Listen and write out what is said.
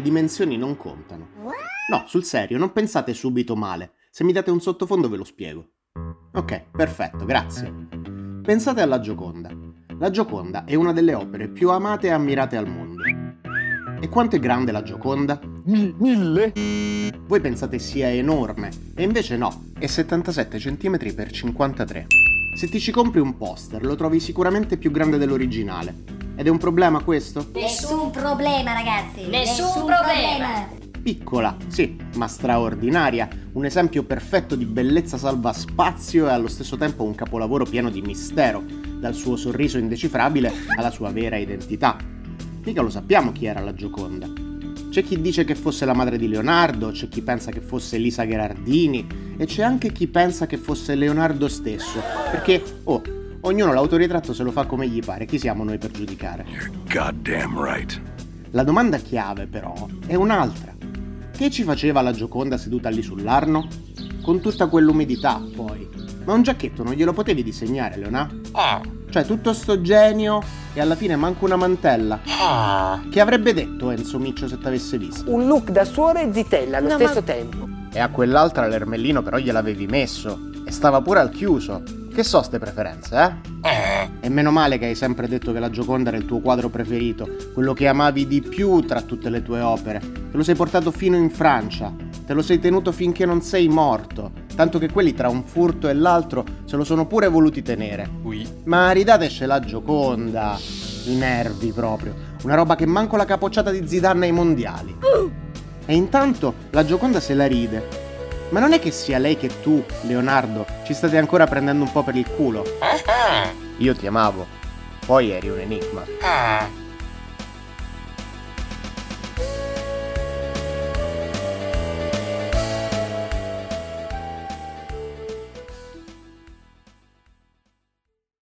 dimensioni non contano. No, sul serio, non pensate subito male. Se mi date un sottofondo ve lo spiego. Ok, perfetto, grazie. Pensate alla Gioconda. La Gioconda è una delle opere più amate e ammirate al mondo. E quanto è grande la Gioconda? Mille? Voi pensate sia enorme, e invece no, è 77 cm x 53. Se ti ci compri un poster, lo trovi sicuramente più grande dell'originale. Ed è un problema questo? Nessun problema, ragazzi. Nessun problema. Piccola, sì, ma straordinaria, un esempio perfetto di bellezza salva spazio e allo stesso tempo un capolavoro pieno di mistero, dal suo sorriso indecifrabile alla sua vera identità. Mica lo sappiamo chi era la Gioconda. C'è chi dice che fosse la madre di Leonardo, c'è chi pensa che fosse Elisa Gherardini e c'è anche chi pensa che fosse Leonardo stesso, perché, oh, ognuno l'autoritratto se lo fa come gli pare, chi siamo noi per giudicare? Goddamn right. La domanda chiave però è un'altra. Che ci faceva la Gioconda seduta lì sull'arno? Con tutta quell'umidità, poi. Ma un giacchetto non glielo potevi disegnare, Leonà? Ah, Cioè, tutto sto genio e alla fine manca una mantella. ah. Che avrebbe detto Enzo Miccio se t'avesse visto? Un look da suora e zitella allo No, stesso ma- tempo. E a quell'altra l'ermellino però gliel'avevi messo. E stava pure al chiuso. Che so ste preferenze, eh? Eh, E meno male che hai sempre detto che la Gioconda era il tuo quadro preferito, quello che amavi di più tra tutte le tue opere. Te lo sei portato fino in Francia, te lo sei tenuto finché non sei morto, tanto che quelli tra un furto e l'altro se lo sono pure voluti tenere. oui. Ma ridateci la Gioconda, i nervi proprio, una roba che manco la capocciata di Zidane ai mondiali. E intanto la Gioconda se la ride. Ma non è che sia lei che tu, Leonardo, ci state ancora prendendo un po' per il culo. Ah, Io ti amavo, poi eri un enigma. ah.